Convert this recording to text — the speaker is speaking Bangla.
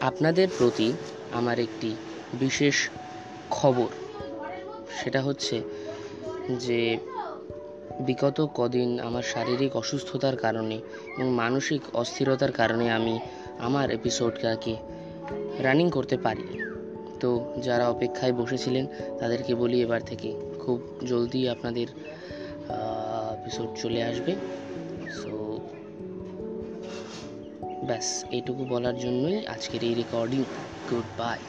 আপনাদের প্রতি আমার একটি বিশেষ খবর। সেটা হচ্ছে যে, বিগত কদিন আমার শারীরিক অসুস্থতার কারণে এবং মানসিক অস্থিরতার কারণে আমি আমার এপিসোডটাকে রানিং করতে পারি তো যারা অপেক্ষায় বসেছিলেন, তাদেরকে বলি এবার থেকে খুব জলদি আপনাদের এপিসোড চলে আসবে। সো ব্যাস এইটুকু বলার জন্যই আজকের এই রেকর্ডিং গুড বাই